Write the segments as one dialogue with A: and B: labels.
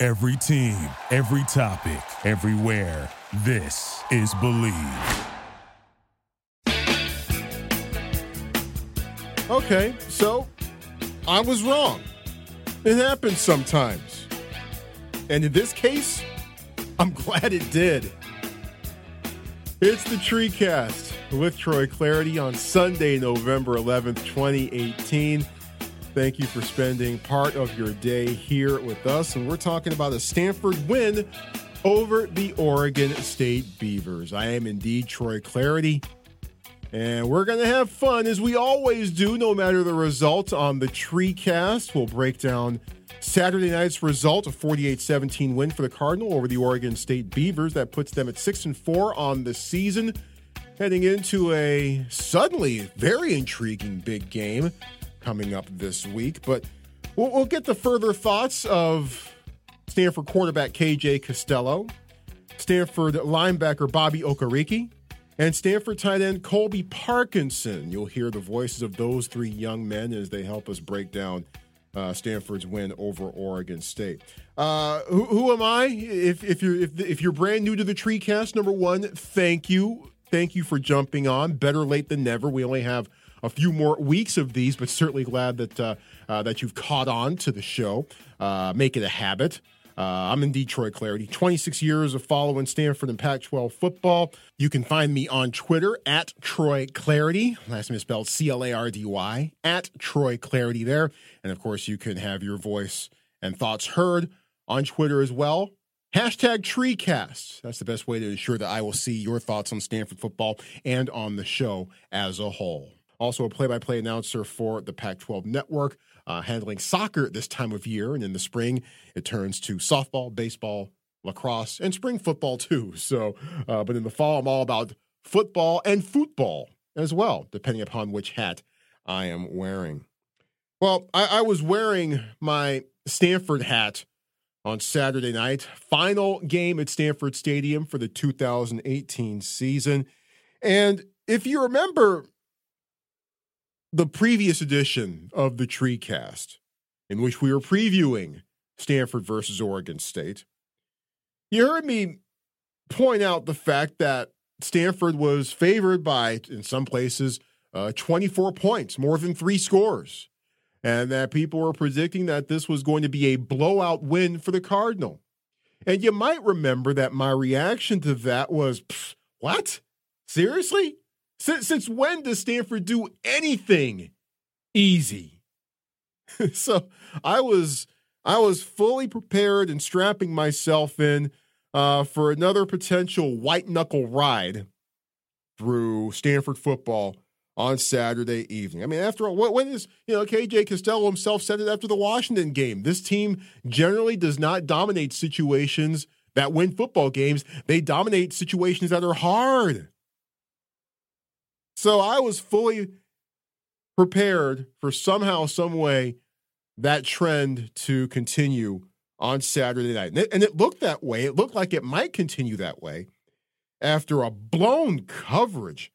A: Every team, every topic, everywhere. This is Believe.
B: Okay, so I was wrong. It happens sometimes. And in this case, I'm glad it did. It's the TreeCast with Troy Clardy on Sunday, November 11th, 2018. Thank you for spending part of your day here with us. And we're talking about a Stanford win over the Oregon State Beavers. I am indeed Troy Clardy. And we're going to have fun as we always do, no matter the result on the TreeCast. We'll break down Saturday night's result, a 48-17 win for the Cardinal over the Oregon State Beavers. That puts them at 6 and 4 on the season, heading into a suddenly very intriguing big game coming up this week. But we'll, we'll get the further thoughts of Stanford quarterback KJ Costello, Stanford linebacker Bobby Okereke, and Stanford tight end Colby Parkinson. You'll hear the voices of those three young men as they help us break down uh, Stanford's win over Oregon State. Uh, who, who, am I? If, if you're if, if you're brand new to the TreeCast, number one, thank you, thank you for jumping on. Better late than never. We only have a few more weeks of these, but certainly glad that uh, uh that you've caught on to the show. Uh, make it a habit. Uh, I'm in Detroit Clardy, 26 years of following Stanford and Pac 12 football. You can find me on Twitter at Troy Clardy. Last name is spelled C L A R D Y, at Troy Clardy there. And of course, you can have your voice and thoughts heard on Twitter as well. Hashtag TreeCast. That's the best way to ensure that I will see your thoughts on Stanford football and on the show as a whole. Also, a play by play announcer for the Pac 12 network uh, handling soccer this time of year. And in the spring, it turns to softball, baseball, lacrosse, and spring football too. So, uh, but in the fall, I'm all about football and football as well, depending upon which hat I am wearing. Well, I, I was wearing my Stanford hat on Saturday night. Final game at Stanford Stadium for the 2018 season. And if you remember the previous edition of the TreeCast, in which we were previewing Stanford versus Oregon State, you heard me point out the fact that Stanford was favored by, in some places, uh, 24 points, more than three scores, and that people were predicting that this was going to be a blowout win for the Cardinal. And you might remember that my reaction to that was, what? Seriously? Since, since when does Stanford do anything easy? so I was I was fully prepared and strapping myself in uh, for another potential white knuckle ride through Stanford football on Saturday evening. I mean, after all, when is you know KJ Costello himself said it after the Washington game. This team generally does not dominate situations that win football games. They dominate situations that are hard. So I was fully prepared for somehow, some way, that trend to continue on Saturday night. And it, and it, looked that way. It looked like it might continue that way after a blown coverage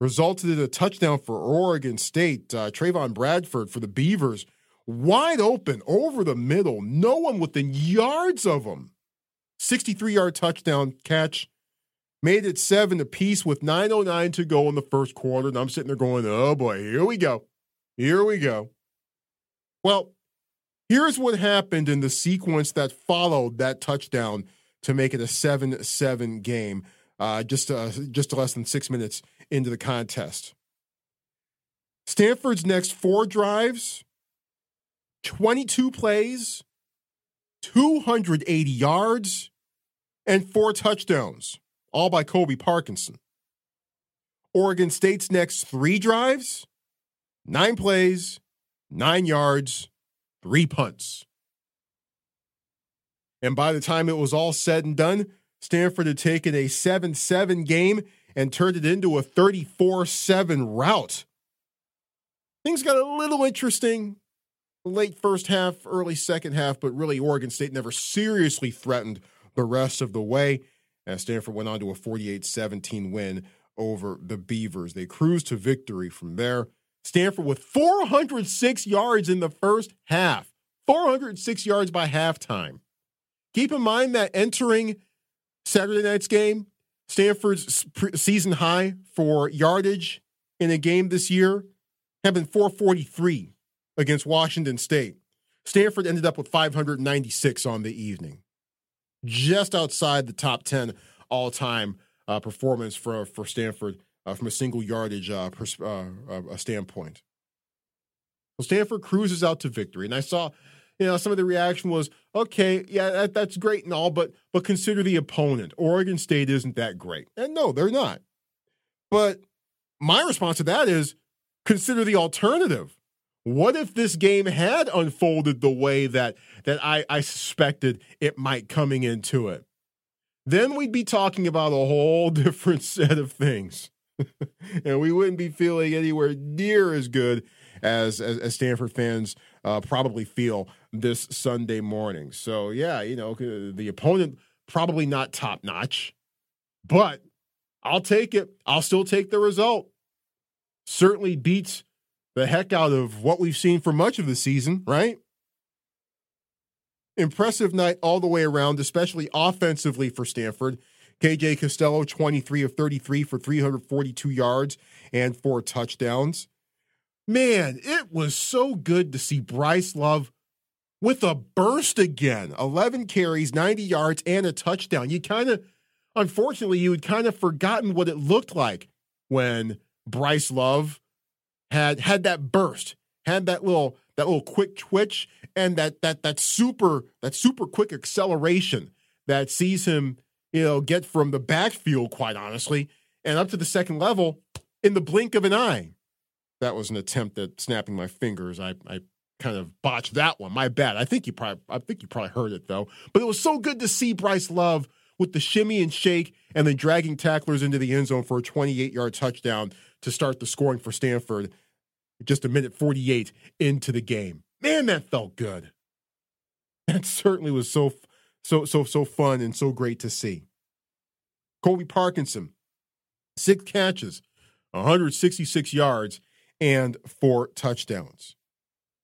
B: resulted in a touchdown for Oregon State. Uh, Trevon Bradford for the Beavers, wide open over the middle, no one within yards of him. 63 yard touchdown catch made it seven apiece with 9.09 to go in the first quarter. And I'm sitting there going, oh boy, here we go. Here we go. Well, here's what happened in the sequence that followed that touchdown to make it a 7 7 game, uh, just, uh, just less than six minutes into the contest. Stanford's next four drives, 22 plays, 280 yards, and four touchdowns all by Colby Parkinson. Oregon State's next three drives, nine plays, nine yards, three punts. And by the time it was all said and done, Stanford had taken a 7 7 game and turned it into a 34 7 rout. Things got a little interesting late first half, early second half, but really Oregon State never seriously threatened the rest of the way as Stanford went on to a 48 17 win over the Beavers. They cruised to victory from there. Stanford with 406 yards in the first half, 406 yards by halftime. Keep in mind that entering Saturday night's game, Stanford's season high for yardage in a game this year had been 443 against Washington State. Stanford ended up with 596 on the evening, just outside the top 10 all time uh, performance for, for Stanford uh, from a single yardage uh, pers- uh, uh, standpoint. So Stanford cruises out to victory. And I saw you know, some of the reaction was, okay, yeah, that, that's great and all, but but consider the opponent. Oregon State isn't that great. And no, they're not. But my response to that is consider the alternative. What if this game had unfolded the way that that I, I suspected it might coming into it? Then we'd be talking about a whole different set of things. and we wouldn't be feeling anywhere near as good as, as, as Stanford fans uh, probably feel this Sunday morning. So, yeah, you know, the opponent probably not top notch, but I'll take it. I'll still take the result. Certainly beats the heck out of what we've seen for much of the season, right? Impressive night all the way around, especially offensively for Stanford. KJ Costello, 23 of 33 for 342 yards and four touchdowns. Man, it was so good to see Bryce Love with a burst again 11 carries, 90 yards, and a touchdown. You kind of, unfortunately, you had kind of forgotten what it looked like when Bryce Love had had that burst, had that little that little quick twitch, and that that that super that super quick acceleration that sees him, you know, get from the backfield, quite honestly, and up to the second level in the blink of an eye that was an attempt at snapping my fingers. I, I kind of botched that one. My bad. I think you probably I think you probably heard it though. But it was so good to see Bryce Love with the shimmy and shake and then dragging tacklers into the end zone for a 28 yard touchdown to start the scoring for Stanford just a minute 48 into the game. Man, that felt good. That certainly was so so so so fun and so great to see. Colby Parkinson, six catches, 166 yards, and four touchdowns.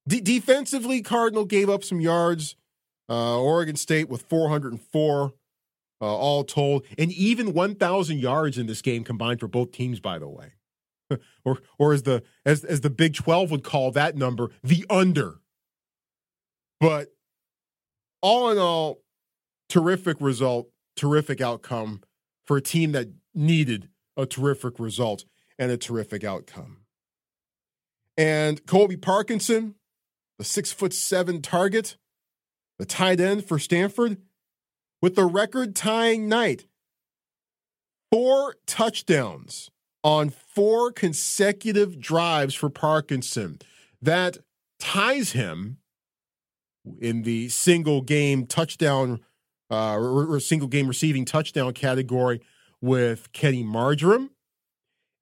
B: De- defensively, Cardinal gave up some yards. Uh, Oregon State with 404 uh, all told, and even 1,000 yards in this game combined for both teams. By the way, or or as the as as the Big 12 would call that number, the under. But all in all, terrific result, terrific outcome for a team that needed a terrific result and a terrific outcome. And Colby Parkinson, the six foot seven target, the tight end for Stanford, with the record tying night. Four touchdowns on four consecutive drives for Parkinson. That ties him in the single game touchdown uh, or, single game receiving touchdown category with Kenny Margerum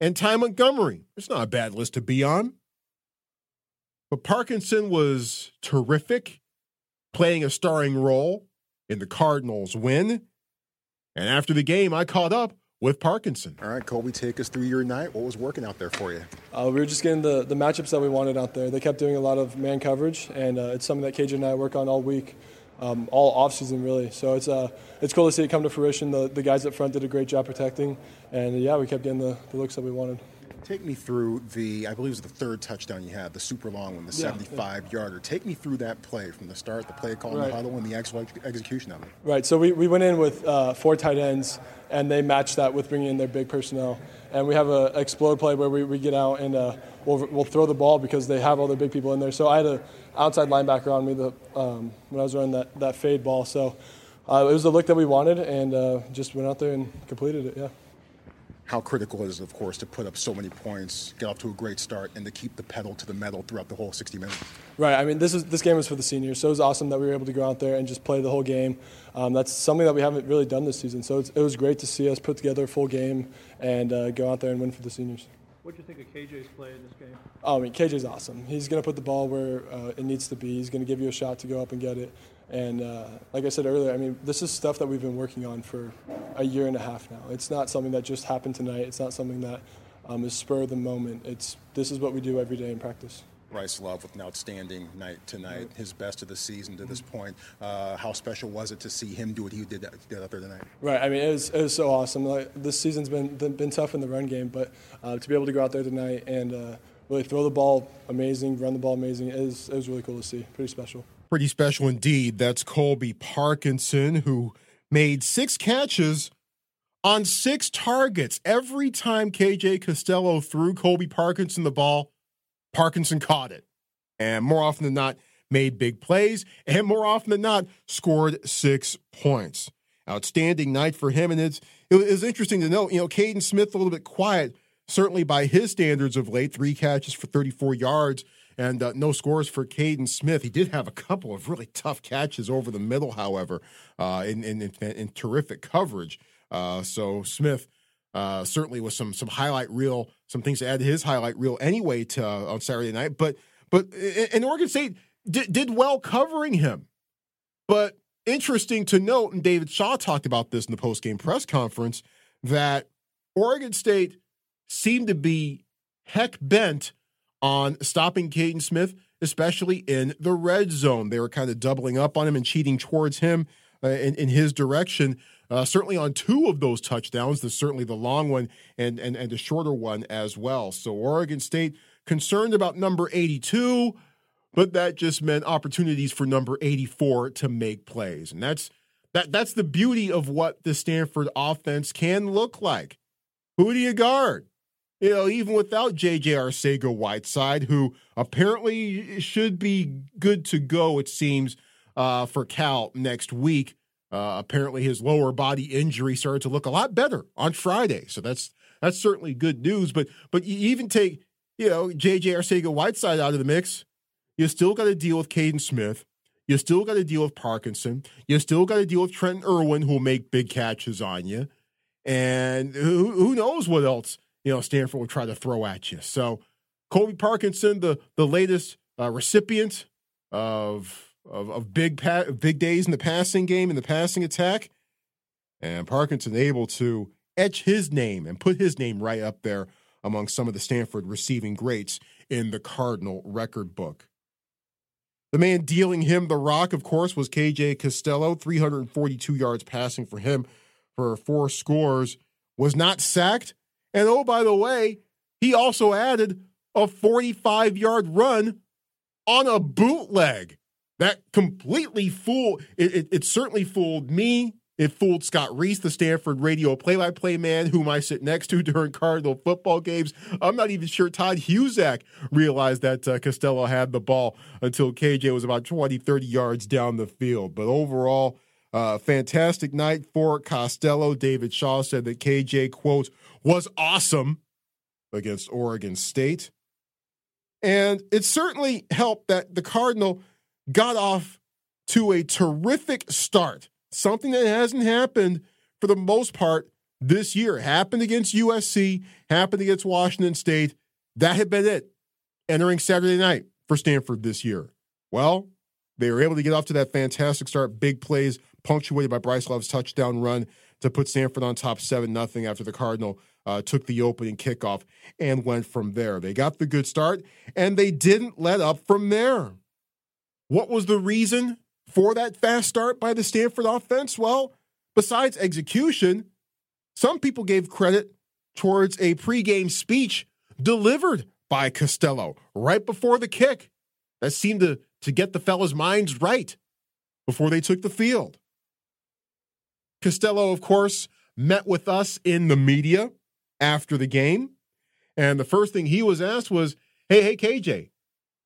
B: and Ty Montgomery. It's not a bad list to be on. But Parkinson was terrific, playing a starring role in the Cardinals' win. And after the game, I caught up with Parkinson.
C: All right, Colby, take us through your night. What was working out there for you?
D: Uh, we were just getting the, the matchups that we wanted out there. They kept doing a lot of man coverage, and uh, it's something that KJ and I work on all week, um, all offseason, really. So it's uh, it's cool to see it come to fruition. The, the guys up front did a great job protecting, and yeah, we kept getting the, the looks that we wanted.
C: Take me through the, I believe it was the third touchdown you had, the super long one, the yeah, 75 yeah. yarder. Take me through that play from the start, the play call, right. the huddle, and the actual execution of it.
D: Right. So we, we went in with uh, four tight ends, and they matched that with bringing in their big personnel. And we have an explode play where we, we get out and uh, we'll, we'll throw the ball because they have all their big people in there. So I had an outside linebacker on me the, um, when I was running that, that fade ball. So uh, it was the look that we wanted, and uh, just went out there and completed it. Yeah.
C: How critical it is, of course, to put up so many points, get off to a great start, and to keep the pedal to the metal throughout the whole 60 minutes.
D: Right. I mean, this is this game was for the seniors, so it was awesome that we were able to go out there and just play the whole game. Um, that's something that we haven't really done this season, so it was great to see us put together a full game and uh, go out there and win for the seniors.
E: What do you think of KJ's play in this game?
D: Oh, I mean, KJ's awesome. He's going to put the ball where uh, it needs to be. He's going to give you a shot to go up and get it. And uh, like I said earlier, I mean, this is stuff that we've been working on for a year and a half now. It's not something that just happened tonight. It's not something that um, is spur of the moment. It's this is what we do every day in practice.
C: Bryce Love with an outstanding night tonight, his best of the season to this point. Uh, how special was it to see him do what he did, did out there tonight?
D: Right. I mean, it was, it was so awesome. Like, this season's been been tough in the run game, but uh, to be able to go out there tonight and uh, really throw the ball amazing, run the ball amazing, it was, it was really cool to see. Pretty special.
B: Pretty special indeed. That's Colby Parkinson, who made six catches on six targets. Every time KJ Costello threw Colby Parkinson the ball, Parkinson caught it. And more often than not, made big plays, and more often than not, scored six points. Outstanding night for him. And it's it was interesting to note, you know, Kaden Smith a little bit quiet, certainly by his standards of late, three catches for 34 yards and uh, no scores for Kaden Smith. He did have a couple of really tough catches over the middle, however, uh, in, in, in, terrific coverage. Uh, so Smith uh, certainly was some some highlight reel, some things to add to his highlight reel anyway to, uh, on Saturday night. But but and Oregon State did, did well covering him. But interesting to note, and David Shaw talked about this in the post game press conference, that Oregon State seemed to be heck bent on stopping Kaden Smith, especially in the red zone. They were kind of doubling up on him and cheating towards him uh, in, in his direction. Uh, certainly on two of those touchdowns, the certainly the long one and, and and the shorter one as well. So Oregon State concerned about number 82, but that just meant opportunities for number 84 to make plays. And that's that that's the beauty of what the Stanford offense can look like. Who do you guard? You know, even without JJ Arcega Whiteside, who apparently should be good to go, it seems, uh, for Cal next week. Uh, apparently, his lower body injury started to look a lot better on Friday, so that's that's certainly good news. But but you even take you know JJ Arcega Whiteside out of the mix, you still got to deal with Kaden Smith. You still got to deal with Parkinson. You still got to deal with Trenton Irwin, who'll make big catches on you. And who, who knows what else you know Stanford will try to throw at you. So Colby Parkinson, the the latest uh, recipient of of, of big pa- big days in the passing game in the passing attack, and Parkinson able to etch his name and put his name right up there among some of the Stanford receiving greats in the Cardinal record book. The man dealing him the rock, of course, was KJ Costello, 342 yards passing for him for four scores, was not sacked, and oh, by the way, he also added a 45 yard run on a bootleg. That completely fooled, it, it, it, certainly fooled me. It fooled Scott Reiss, the Stanford radio play by play man, whom I sit next to during Cardinal football games. I'm not even sure Todd Husak realized that uh, Costello had the ball until KJ was about 20, 30 yards down the field. But overall, uh, fantastic night for Costello. David Shaw said that KJ, quote, was awesome against Oregon State. And it certainly helped that the Cardinal got off to a terrific start, something that hasn't happened for the most part this year. happened against USC, happened against Washington State. That had been it entering Saturday night for Stanford this year. Well, they were able to get off to that fantastic start, big plays punctuated by Bryce Love's touchdown run to put Stanford on top 7 nothing after the Cardinal uh, took the opening kickoff and went from there. They got the good start and they didn't let up from there. What was the reason for that fast start by the Stanford offense? Well, besides execution, some people gave credit towards a pregame speech delivered by Costello right before the kick. That seemed to, to get the fellas' minds right before they took the field. Costello, of course, met with us in the media after the game. And the first thing he was asked was, Hey, hey, KJ,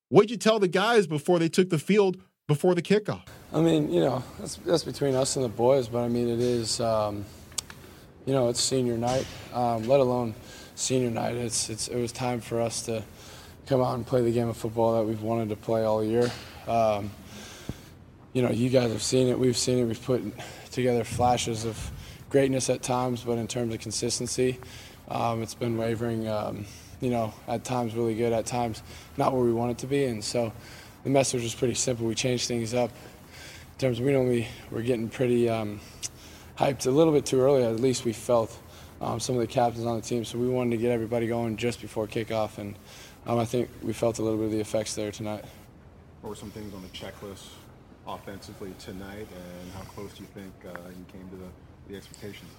B: what'd you tell the guys before they took the field before the kickoff?
F: I mean, you know, that's, that's between us and the boys, but I mean, it is, um,
D: you know, it's senior night, um, let alone senior night. It's, it's, it was time for us to come out and play the game of football that we've wanted to play all year. Um, you know, you guys have seen it. We've seen it. We've put together flashes of greatness at times, but in terms of consistency, um, it's been wavering. Um, you know, at times really good, at times not where we want it to be. And so the message was pretty simple. We changed things up in terms of we normally were getting pretty um, hyped a little bit too early. At least we felt um, some of the captains on the team. So we wanted to get everybody going just before kickoff, and um, I think we felt a little bit of the effects there tonight.
C: What were some things on the checklist offensively tonight, and how close do you think uh, you came to the, the expectations?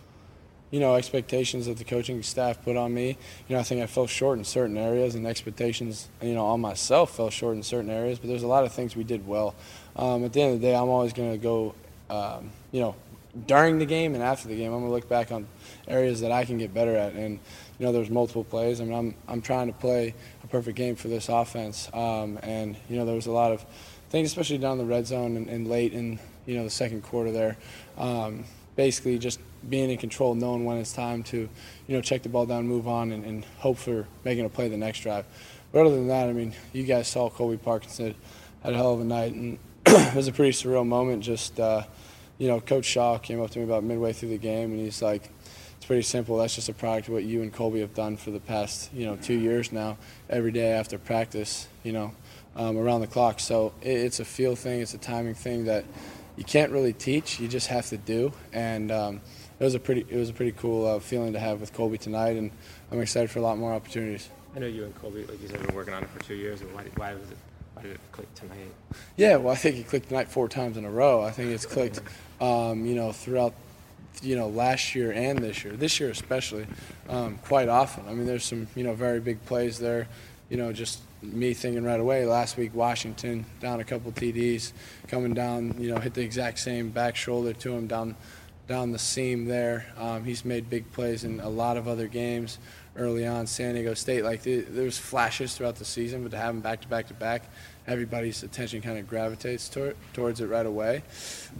D: You know, expectations that the coaching staff put on me. You know, I think I fell short in certain areas, and expectations, you know, on myself fell short in certain areas. But there's a lot of things we did well. Um, at the end of the day, I'm always going to go, um, you know, during the game and after the game. I'm going to look back on areas that I can get better at. And you know, there's multiple plays. I mean, I'm I'm trying to play a perfect game for this offense. Um, and you know, there was a lot of things, especially down the red zone and, and late in you know the second quarter there. Um, basically, just being in control, knowing when it's time to, you know, check the ball down, move on, and, and hope for making a play the next drive. But other than that, I mean, you guys saw Colby Parkinson had a hell of a night, and it was a pretty surreal moment. Just, uh, you know, Coach Shaw came up to me about midway through the game, and he's like, "It's pretty simple. That's just a product of what you and Colby have done for the past, you know, two years now. Every day after practice, you know, um, around the clock. So it, it's a feel thing. It's a timing thing that." You can't really teach; you just have to do, and um, it was a pretty it was a pretty cool uh, feeling to have with Colby tonight, and I'm excited for a lot more opportunities.
F: I know you and Colby, like you said, been working on it for two years. And why did, why was it why did it click tonight?
D: Yeah, well, I think it clicked tonight four times in a row. I think it's clicked, um, you know, throughout you know last year and this year. This year especially, um, quite often. I mean, there's some you know very big plays there. You know, just me thinking right away. Last week, Washington down a couple TDs, coming down. You know, hit the exact same back shoulder to him down down the seam there. Um, he's made big plays in a lot of other games early on. San Diego State, like there's flashes throughout the season, but to have him back to back to back, everybody's attention kind of gravitates toward, towards it right away.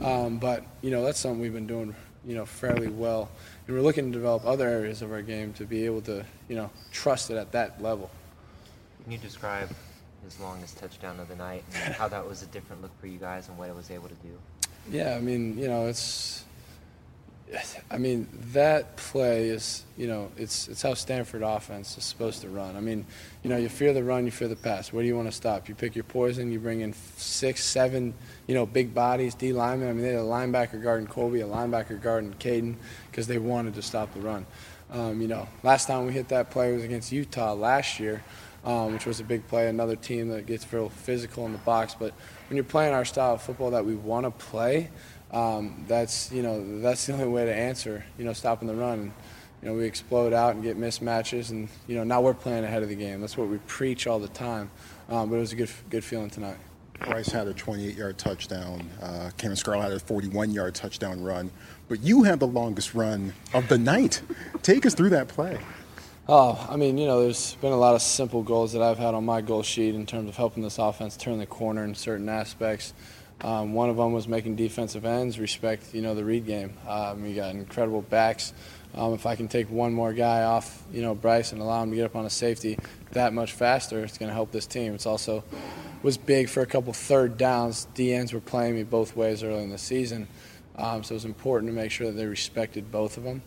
D: Um, but you know that's something we've been doing, you know, fairly well, and we're looking to develop other areas of our game to be able to, you know, trust it at that level.
F: Can you describe his longest touchdown of the night and how that was a different look for you guys and what it was able to do?
D: Yeah, I mean, you know, it's I mean, that play is, you know, it's it's how Stanford offense is supposed to run. I mean, you know, you fear the run, you fear the pass. Where do you want to stop? You pick your poison. You bring in six, seven, you know, big bodies, D linemen. I mean, they had a linebacker guarding Colby, a linebacker guarding Kaden, because they wanted to stop the run. Um, you know, last time we hit that play was against Utah last year, um, which was a big play. Another team that gets real physical in the box. But when you're playing our style of football that we want to play um, that's you know that's the only way to answer. You know, stopping the run. And, you know, we explode out and get mismatches, and you know now we're playing ahead of the game. That's what we preach all the time. Um, but it was a good good feeling tonight.
C: Bryce had a 28-yard touchdown. Uh, Cameron Scarlett had a 41-yard touchdown run, but you had the longest run of the night. Take us through that play.
D: Oh, I mean, you know, there's been a lot of simple goals that I've had on my goal sheet in terms of helping this offense turn the corner in certain aspects. Um, one of them was making defensive ends respect, you know, the read game. Um, we got incredible backs. Um, if I can take one more guy off, you know, Bryce and allow him to get up on a safety that much faster, it's going to help this team. It's also was big for a couple third downs. D ends were playing me both ways early in the season, um, so it was important to make sure that they respected both of them.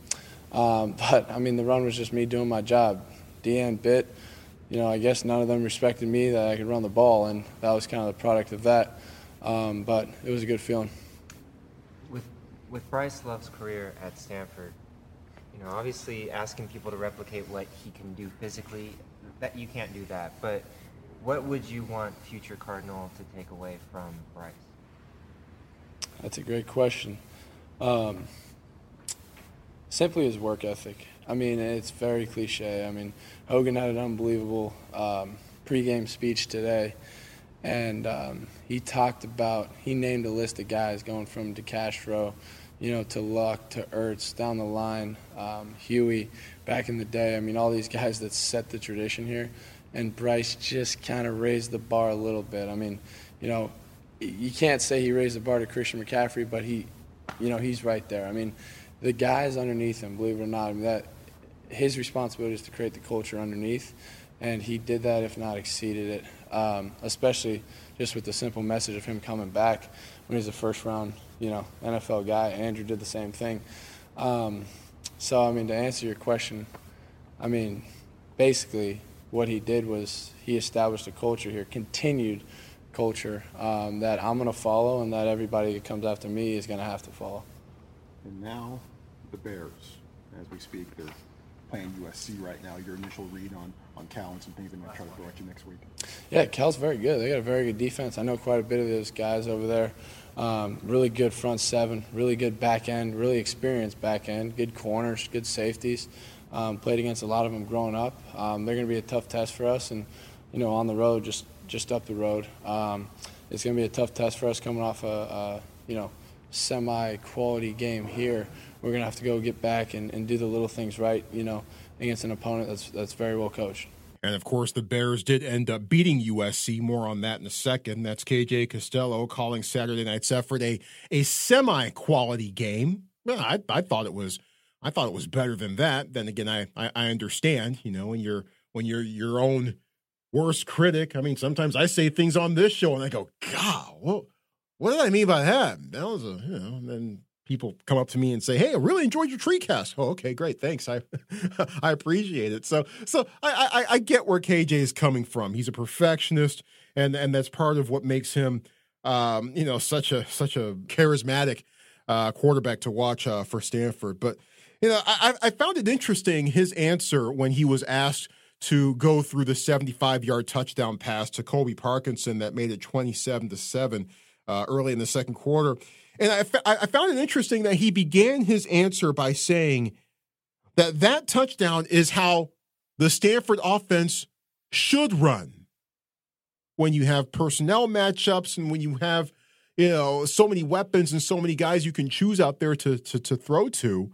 D: Um, but I mean, the run was just me doing my job. D end bit. You know, I guess none of them respected me that I could run the ball, and that was kind of the product of that. Um, but it was a good feeling.
F: With with Bryce Love's career at Stanford, you know, obviously asking people to replicate what he can do physically, that you can't do that. But what would you want future Cardinal to take away from Bryce?
D: That's a great question. Um, simply his work ethic. I mean, it's very cliche. I mean, Hogan had an unbelievable um, pregame speech today and um, he talked about he named a list of guys going from DeCastro, you know, to Luck to Ertz down the line, um, Huey back in the day. I mean, all these guys that set the tradition here, and Bryce just kind of raised the bar a little bit. I mean, you know, you can't say he raised the bar to Christian McCaffrey, but he, you know, he's right there. I mean, the guys underneath him, believe it or not, I mean, that his responsibility is to create the culture underneath, and he did that, if not exceeded it. Um, especially just with the simple message of him coming back when he's a first round, you know, NFL guy. Andrew did the same thing. Um, so, I mean, to answer your question, I mean, basically, what he did was he established a culture here, continued culture um, that I'm going to follow, and that everybody that comes after me is going to have to follow.
C: And now, the Bears, as we speak, they're playing USC right now. Your initial read on on Cal and some things they might try to throw at you next week.
D: Yeah, Cal's very good. They got a very good defense. I know quite a bit of those guys over there. Um, really good front seven, really good back end, really experienced back end, good corners, good safeties. Um, played against a lot of them growing up. Um, they're going to be a tough test for us, and you know, on the road, just just up the road, um, it's going to be a tough test for us coming off a, a you know semi-quality game here. We're going to have to go get back and, and do the little things right, you know, against an opponent that's that's very well coached.
B: And of course, the Bears did end up beating USC. More on that in a second. That's KJ Costello calling Saturday night's effort a a semi quality game. Well, I, I thought it was I thought it was better than that. Then again, I, I, I understand. You know, when you're when you're your own worst critic. I mean, sometimes I say things on this show and I go, God, what what did I mean by that? That was a you know. And then people come up to me and say, "Hey, I really enjoyed your tree cast." Oh, okay, great, thanks. I I appreciate it. So so I, I I get where KJ is coming from. He's a perfectionist, and and that's part of what makes him, um, you know, such a such a charismatic uh, quarterback to watch uh, for Stanford. But you know, I I found it interesting his answer when he was asked to go through the 75 yard touchdown pass to Colby Parkinson that made it 27 to seven uh, early in the second quarter. And I, I found it interesting that he began his answer by saying that that touchdown is how the Stanford offense should run when you have personnel matchups and when you have you know so many weapons and so many guys you can choose out there to to, to throw to.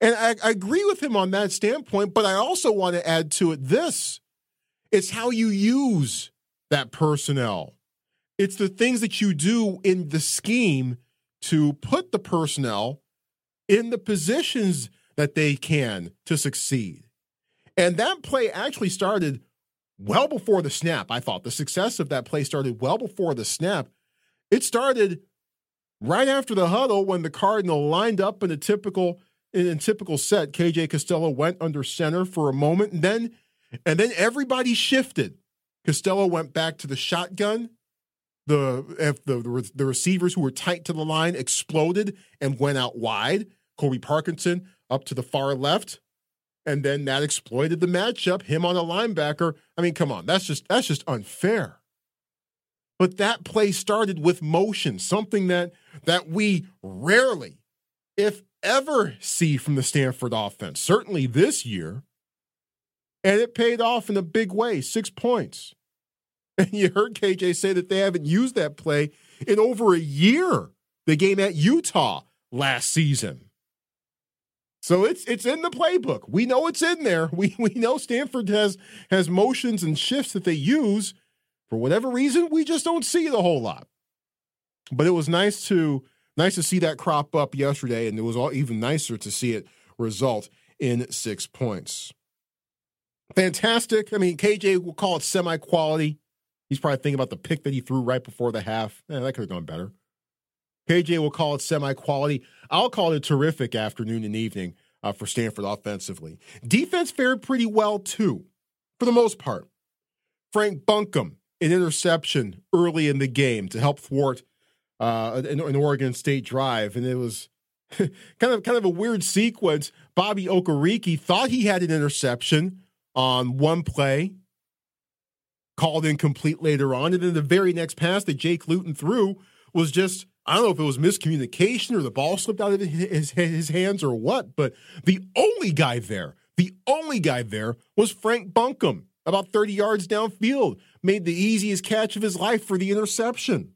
B: And I, I agree with him on that standpoint, but I also want to add to it this: it's how you use that personnel. It's the things that you do in the scheme to put the personnel in the positions that they can to succeed. And that play actually started well before the snap. I thought the success of that play started well before the snap. It started right after the huddle when the Cardinal lined up in a typical in a typical set. KJ Costello went under center for a moment, and then and then everybody shifted. Costello went back to the shotgun the if the the receivers who were tight to the line exploded and went out wide. Colby Parkinson up to the far left, and then that exploited the matchup. Him on a linebacker. I mean, come on, that's just that's just unfair. But that play started with motion, something that that we rarely, if ever, see from the Stanford offense. Certainly this year, and it paid off in a big way. Six points. And you heard KJ say that they haven't used that play in over a year. The game at Utah last season. So it's it's in the playbook. We know it's in there. We we know Stanford has has motions and shifts that they use. For whatever reason, we just don't see it a whole lot. But it was nice to nice to see that crop up yesterday, and it was all even nicer to see it result in six points. Fantastic. I mean, KJ will call it semi quality. He's probably thinking about the pick that he threw right before the half. Eh, that could have gone better. KJ will call it semi quality. I'll call it a terrific afternoon and evening uh, for Stanford offensively. Defense fared pretty well too, for the most part. Frank Buncombe, an interception early in the game to help thwart uh, an, an Oregon State drive, and it was kind of kind of a weird sequence. Bobby Okereke thought he had an interception on one play called incomplete later on. And then the very next pass that Jake Luton threw was just, I don't know if it was miscommunication or the ball slipped out of his, his hands or what, but the only guy there, the only guy there was Frank Buncombe, about 30 yards downfield, made the easiest catch of his life for the interception.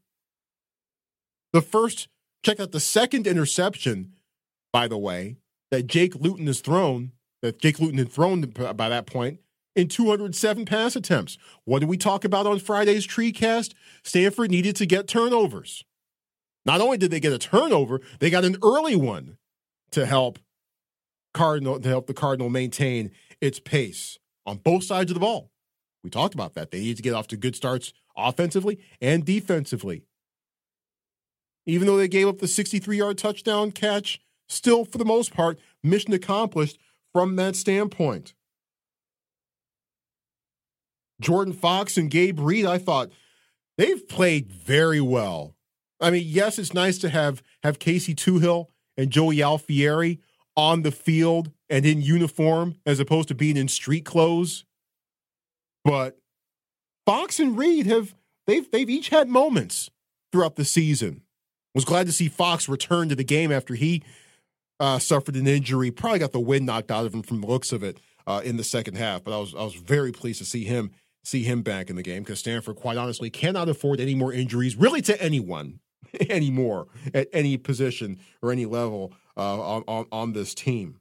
B: The first, check out the second interception, by the way, that Jake Luton has thrown, that Jake Luton had thrown by that point in 207 pass attempts. What did we talk about on Friday's TreeCast? Stanford needed to get turnovers. Not only did they get a turnover, they got an early one to help Cardinal to help the Cardinal maintain its pace on both sides of the ball. We talked about that. They need to get off to good starts offensively and defensively. Even though they gave up the 63 yard touchdown catch, still, for the most part, mission accomplished from that standpoint. Jordan Fox and Gabe Reid, I thought they've played very well. I mean, yes, it's nice to have have Casey Toohill and Joey Alfieri on the field and in uniform as opposed to being in street clothes. But Fox and Reid have they've they've each had moments throughout the season. Was glad to see Fox return to the game after he uh, suffered an injury. Probably got the wind knocked out of him from the looks of it uh, in the second half. But I was I was very pleased to see him see him back in the game because Stanford, quite honestly, cannot afford any more injuries really to anyone anymore at any position or any level uh, on, on on this team.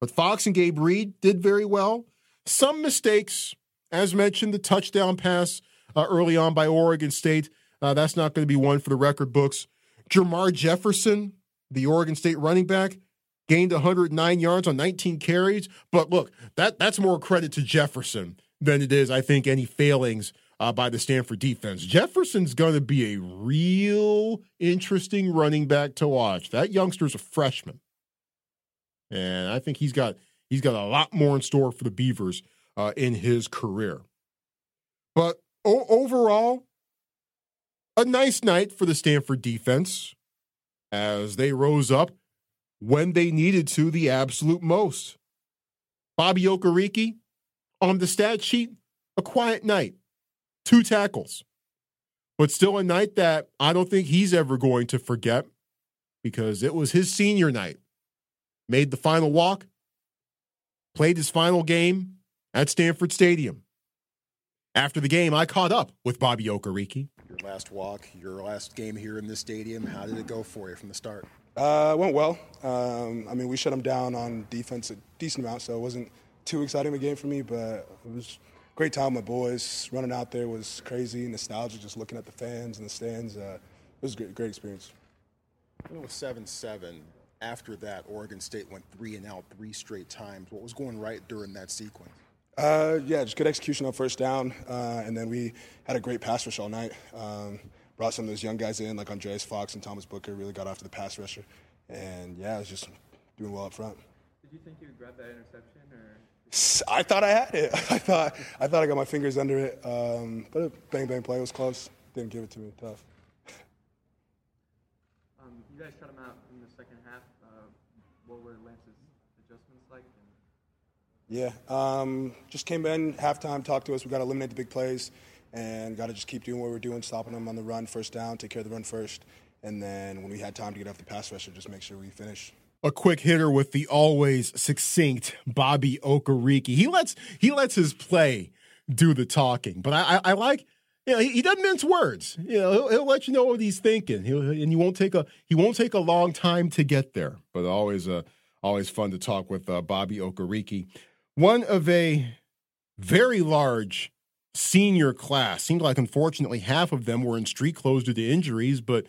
B: But Fox and Gabe Reid did very well. Some mistakes, as mentioned, the touchdown pass uh, early on by Oregon State. Uh, that's not going to be one for the record books. Jermar Jefferson, the Oregon State running back, gained 109 yards on 19 carries. But look, that that's more credit to Jefferson than it is, I think, any failings uh, by the Stanford defense. Jefferson's going to be a real interesting running back to watch. That youngster's a freshman, and I think he's got he's got a lot more in store for the Beavers uh, in his career. But o- overall, a nice night for the Stanford defense as they rose up when they needed to the absolute most. Bobby Okereke on the stat sheet, a quiet night, two tackles, but still a night that I don't think he's ever going to forget because it was his senior night. Made the final walk, played his final game at Stanford Stadium. After the game, I caught up with Bobby Okereke.
C: Your last walk, your last game here in this stadium, how did it go for you from the start?
G: Uh, it went well. Um, I mean, we shut them down on defense a decent amount, so it wasn't too exciting of a game for me, but it was a great time with boys. Running out there was crazy, nostalgic, just looking at the fans and the stands. Uh, it was a great, great experience.
C: You know, with 7 7, after that, Oregon State went three and out three straight times. What was going right during that sequence?
G: Uh, yeah, just good execution on first down, uh, and then we had a great pass rush all night. Um, brought some of those young guys in, like Andreas Fox and Thomas Booker, really got after the pass rusher, and yeah, it was just doing well up front.
E: Did you think you would grab that interception, or?
G: I thought I had it. I thought I thought I got my fingers under it, um, but a bang bang play was close. Didn't give it to me. Tough.
E: Um, you guys shut him out in the second half. Uh, what were Lance's adjustments like?
G: Yeah, um, just came in halftime, talked to us. We got to eliminate the big plays, and got to just keep doing what we're doing, stopping them on the run, first down, take care of the run first, and then when we had time to get off the pass rusher, just make sure we finish
B: a quick hitter with the always succinct Bobby Okereke. He lets he lets his play do the talking, but I, I, I like you know he, he, doesn't mince words. You know he'll, he'll let you know what he's thinking, he'll, and he won't take a he won't take a long time to get there. But always uh, always fun to talk with uh, Bobby Okereke, one of a very large senior class. Seemed like unfortunately half of them were in street clothes due to injuries, but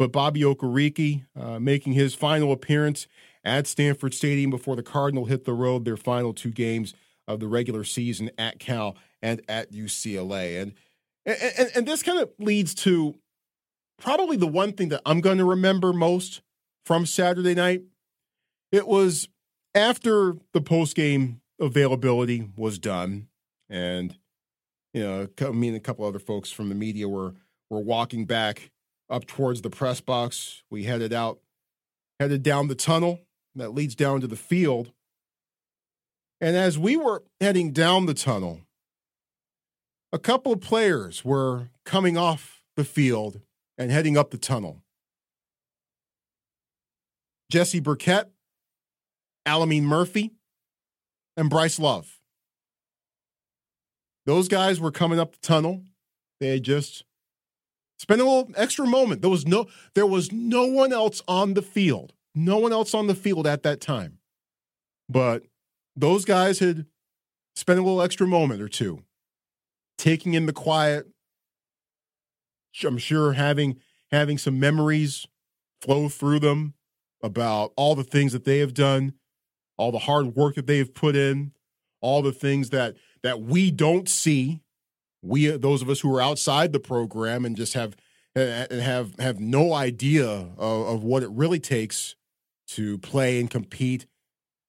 B: but Bobby Okereke uh, making his final appearance at Stanford Stadium before the Cardinal hit the road, their final two games of the regular season at Cal and at UCLA. And and, and this kind of leads to probably the one thing that I'm going to remember most from Saturday night. It was after the post game availability was done, and you know, me and a couple other folks from the media were were walking back up towards the press box. We headed out, headed down the tunnel that leads down to the field. And as we were heading down the tunnel, a couple of players were coming off the field and heading up the tunnel. Jesse Burkett, Alameen Murphy, and Bryce Love. Those guys were coming up the tunnel. They had just Spend a little extra moment. There was no there was no one else on the field. No one else on the field at that time. But those guys had spent a little extra moment or two taking in the quiet. I'm sure having having some memories flow through them about all the things that they have done, all the hard work that they have put in, all the things that that we don't see. We those of us who are outside the program and just have and have have no idea of, of what it really takes to play and compete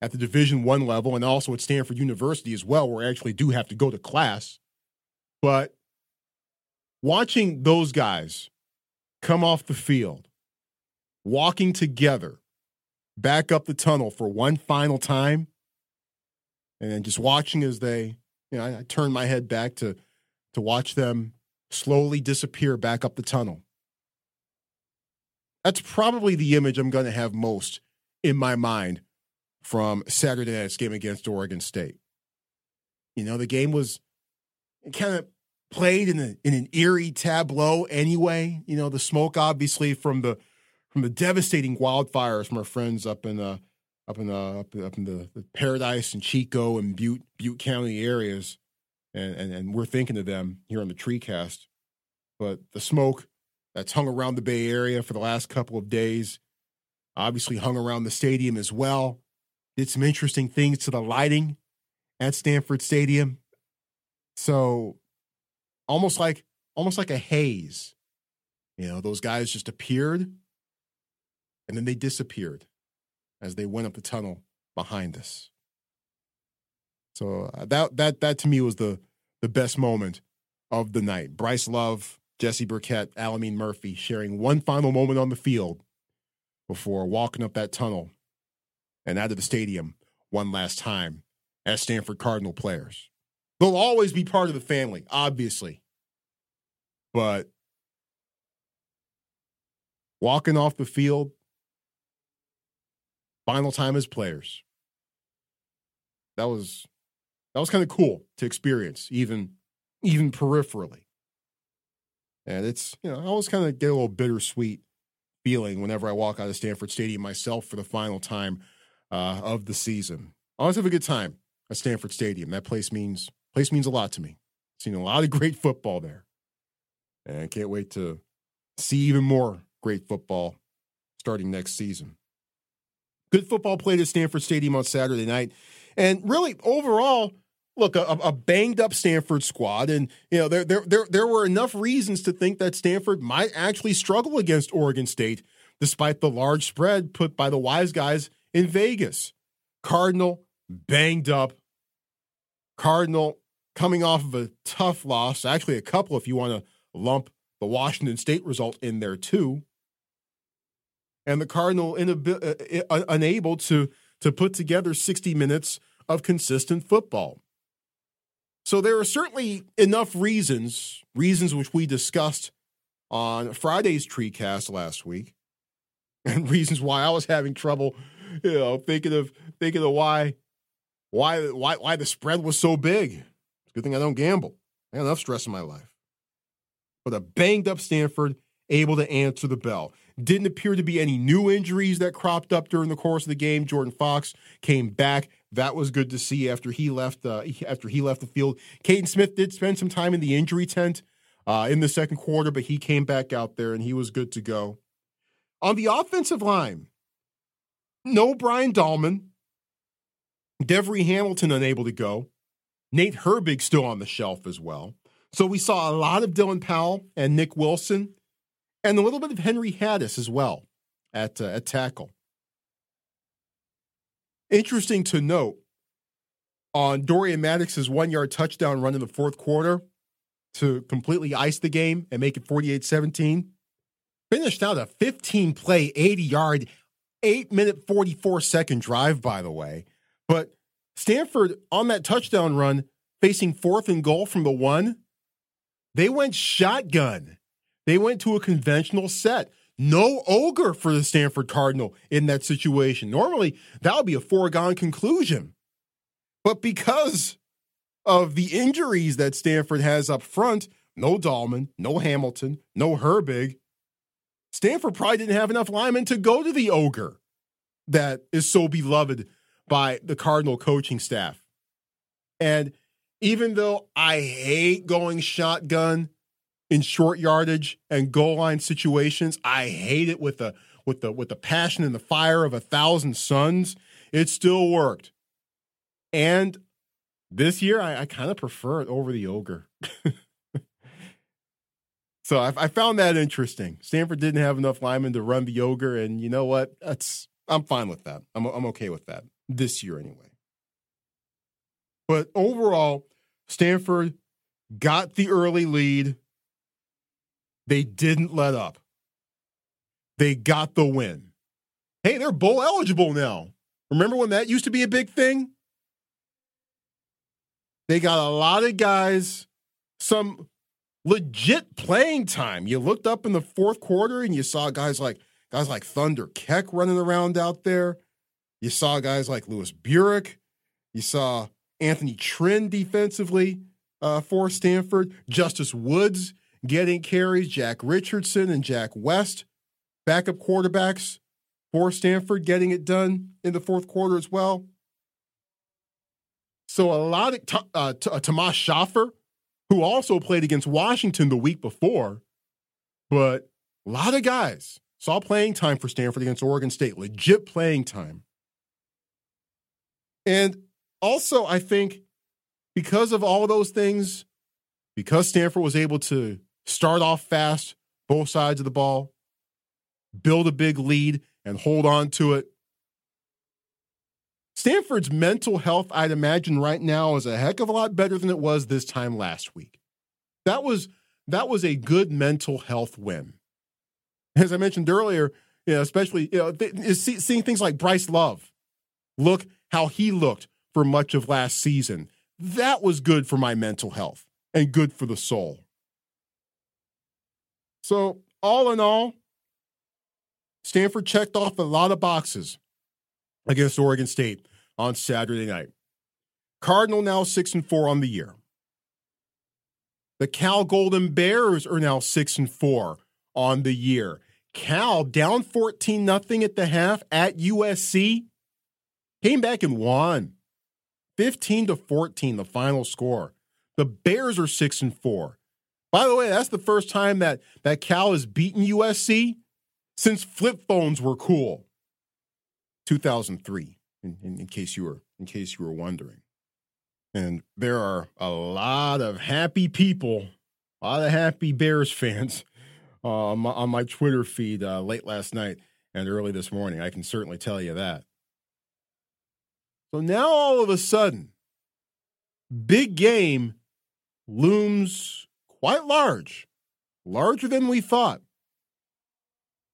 B: at the Division One level and also at Stanford University as well, where I actually do have to go to class. But watching those guys come off the field, walking together back up the tunnel for one final time, and then just watching as they, you know, I, I turn my head back to to watch them slowly disappear back up the tunnel. That's probably the image I'm going to have most in my mind from Saturday night's game against Oregon State. You know, the game was kind of played in, a, in an eerie tableau anyway. You know, the smoke obviously from the from the devastating wildfires from our friends up in uh up in uh up, up in the, the Paradise and Chico and Butte Butte County areas, and, and and we're thinking of them here on the TreeCast. But the smoke that's hung around the Bay Area for the last couple of days, obviously hung around the stadium as well. Did some interesting things to the lighting at Stanford Stadium. So almost like almost like a haze. You know, those guys just appeared and then they disappeared as they went up the tunnel behind us. So uh, that that that to me was the the best moment of the night. Bryce Love, Jesse Burkett, Alameen Murphy sharing one final moment on the field before walking up that tunnel and out of the stadium one last time as Stanford Cardinal players. They'll always be part of the family, obviously. But walking off the field, final time as players. That was that was kind of cool to experience, even even peripherally. And it's you know I always kind of get a little bittersweet feeling whenever I walk out of Stanford Stadium myself for the final time uh, of the season. I always have a good time at Stanford Stadium. That place means place means a lot to me. Seen a lot of great football there, and can't wait to see even more great football starting next season. Good football played at Stanford Stadium on Saturday night, and really overall, look a, a, banged up Stanford squad, and you know there, there there there were enough reasons to think that Stanford might actually struggle against Oregon State, despite the large spread put by the wise guys in Vegas. Cardinal banged up. Cardinal coming off of a tough loss, actually a couple if you want to lump the Washington State result in there too. And the Cardinal inabi- uh, uh, unable to to put together 60 minutes of consistent football. So there are certainly enough reasons, reasons which we discussed on Friday's TreeCast last week, and reasons why I was having trouble, you know, thinking of thinking of why why why why the spread was so big. It's a good thing I don't gamble. I got enough stress in my life. But a banged up Stanford able to answer the bell. Didn't appear to be any new injuries that cropped up during the course of the game. Jordan Fox came back. That was good to see after he left. Uh, after he left the field, Kaden Smith did spend some time in the injury tent uh, in the second quarter, but he came back out there and he was good to go. On the offensive line, no Brian Dahlman, Devery Hamilton unable to go, Nate Herbig still on the shelf as well. So we saw a lot of Dylan Powell and Nick Wilson and a little bit of Henry Hattis as well at, uh, at tackle. Interesting to note on Dorian Maddox's one yard touchdown run in the fourth quarter to completely ice the game and make it 48 17. Finished out a 15 play, 80 yard, 8 minute 44 second drive, by the way. But Stanford on that touchdown run, facing fourth and goal from the one, they went shotgun. They went to a conventional set. No ogre for the Stanford Cardinal in that situation. Normally, that would be a foregone conclusion. But because of the injuries that Stanford has up front, no Dahlman, no Hamilton, no Herbig, Stanford probably didn't have enough linemen to go to the ogre that is so beloved by the Cardinal coaching staff. And even though I hate going shotgun in short yardage and goal line situations. I hate it with a with the with the passion and the fire of a thousand suns, it still worked. And this year, I, I kind of prefer it over the ogre. so I, I, found that interesting. Stanford didn't have enough linemen to run the ogre, and you know what? That's I'm fine with that. I'm I'm okay with that this year anyway. But overall, Stanford got the early lead. They didn't let up. They got the win. Hey, they're bowl eligible now. Remember when that used to be a big thing? They got a lot of guys, some legit playing time. You looked up in the fourth quarter and you saw guys like guys like Thunder Keck running around out there. You saw guys like Lewis Burek. You saw Anthony Trinh defensively uh, for Stanford. Justice Woods getting carries. Jack Richardson and Jack West, backup quarterbacks for Stanford, getting it done in the fourth quarter as well. So a lot of uh, uh, Tomas Shaffer, who also played against Washington the week before, but a lot of guys saw playing time for Stanford against Oregon State, legit playing time. And also, I think because of all those things, because Stanford was able to start off fast, both sides of the ball, build a big lead, and hold on to it. Stanford's mental health, I'd imagine right now, is a heck of a lot better than it was this time last week. That was that was a good mental health win. As I mentioned earlier, you know, especially you know, th- seeing things like Bryce Love, look how he looked for much of last season. That was good for my mental health and good for the soul. So, all in all, Stanford checked off a lot of boxes against Oregon State on Saturday night. Cardinal now 6 and 4 on the year. The Cal Golden Bears are now 6 and 4 on the year. Cal down 14 nothing at the half at USC came back and won. 15 to 14 the final score. The Bears are 6 and 4. By the way, that's the first time that that Cal has beaten USC since flip phones were cool. 2003 in, in, in case you were in case you were wondering. And there are a lot of happy people, a lot of happy Bears fans uh, on, my, on, my, Twitter feed uh, late last night and early this morning. I can certainly tell you that. So now all of a sudden, big game looms quite large, larger than we thought,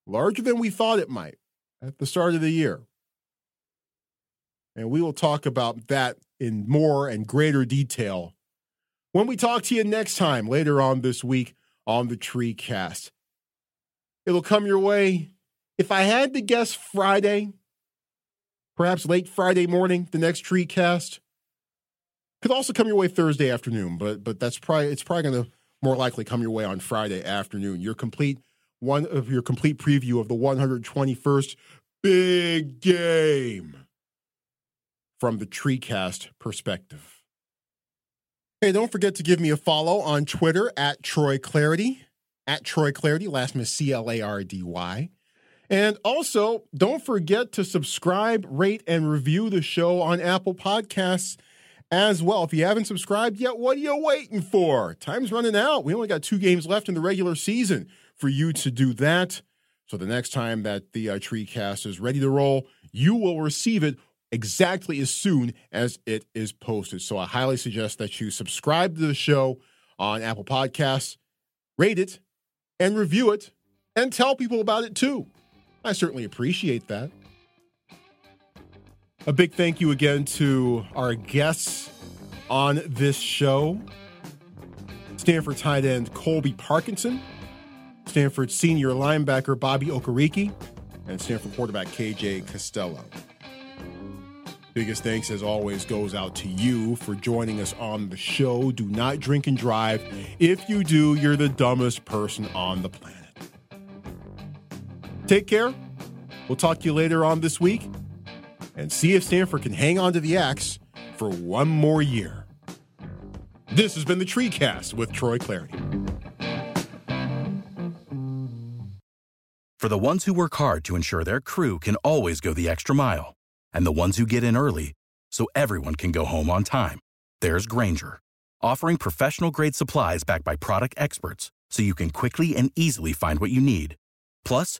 B: larger than we thought it might at the start of the year. And we will talk about that in more and greater detail when we talk to you next time later on this week on the Tree Cast. It'll come your way. If I had to guess Friday, perhaps late Friday morning, the next tree cast. Could also come your way Thursday afternoon, but but that's probably it's probably going to more likely come your way on Friday afternoon. Your complete one of your complete preview of the 121st big game from the TreeCast perspective. Hey, don't forget to give me a follow on Twitter at Troy Clardy, at Troy Clardy, last name C L A R D Y. And also, don't forget to subscribe, rate, and review the show on Apple Podcasts as well. If you haven't subscribed yet, what are you waiting for? Time's running out. We only got two games left in the regular season for you to do that. So the next time that the uh, TreeCast is ready to roll, you will receive it exactly as soon as it is posted. So I highly suggest that you subscribe to the show on Apple Podcasts, rate it, and review it, and tell people about it too. I certainly appreciate that. A big thank you again to our guests on this show Stanford tight end Colby Parkinson, Stanford senior linebacker Bobby Okereke, and Stanford quarterback KJ Costello. Biggest thanks, as always, goes out to you for joining us on the show. Do not drink and drive. If you do, you're the dumbest person on the planet. Take care. We'll talk to you later on this week and see if Stanford can hang on to the axe for one more year. This has been the TreeCast with Troy Clardy.
H: For the ones who work hard to ensure their crew can always go the extra mile, and the ones who get in early so everyone can go home on time, there's Grainger, offering professional grade supplies backed by product experts so you can quickly and easily find what you need. Plus,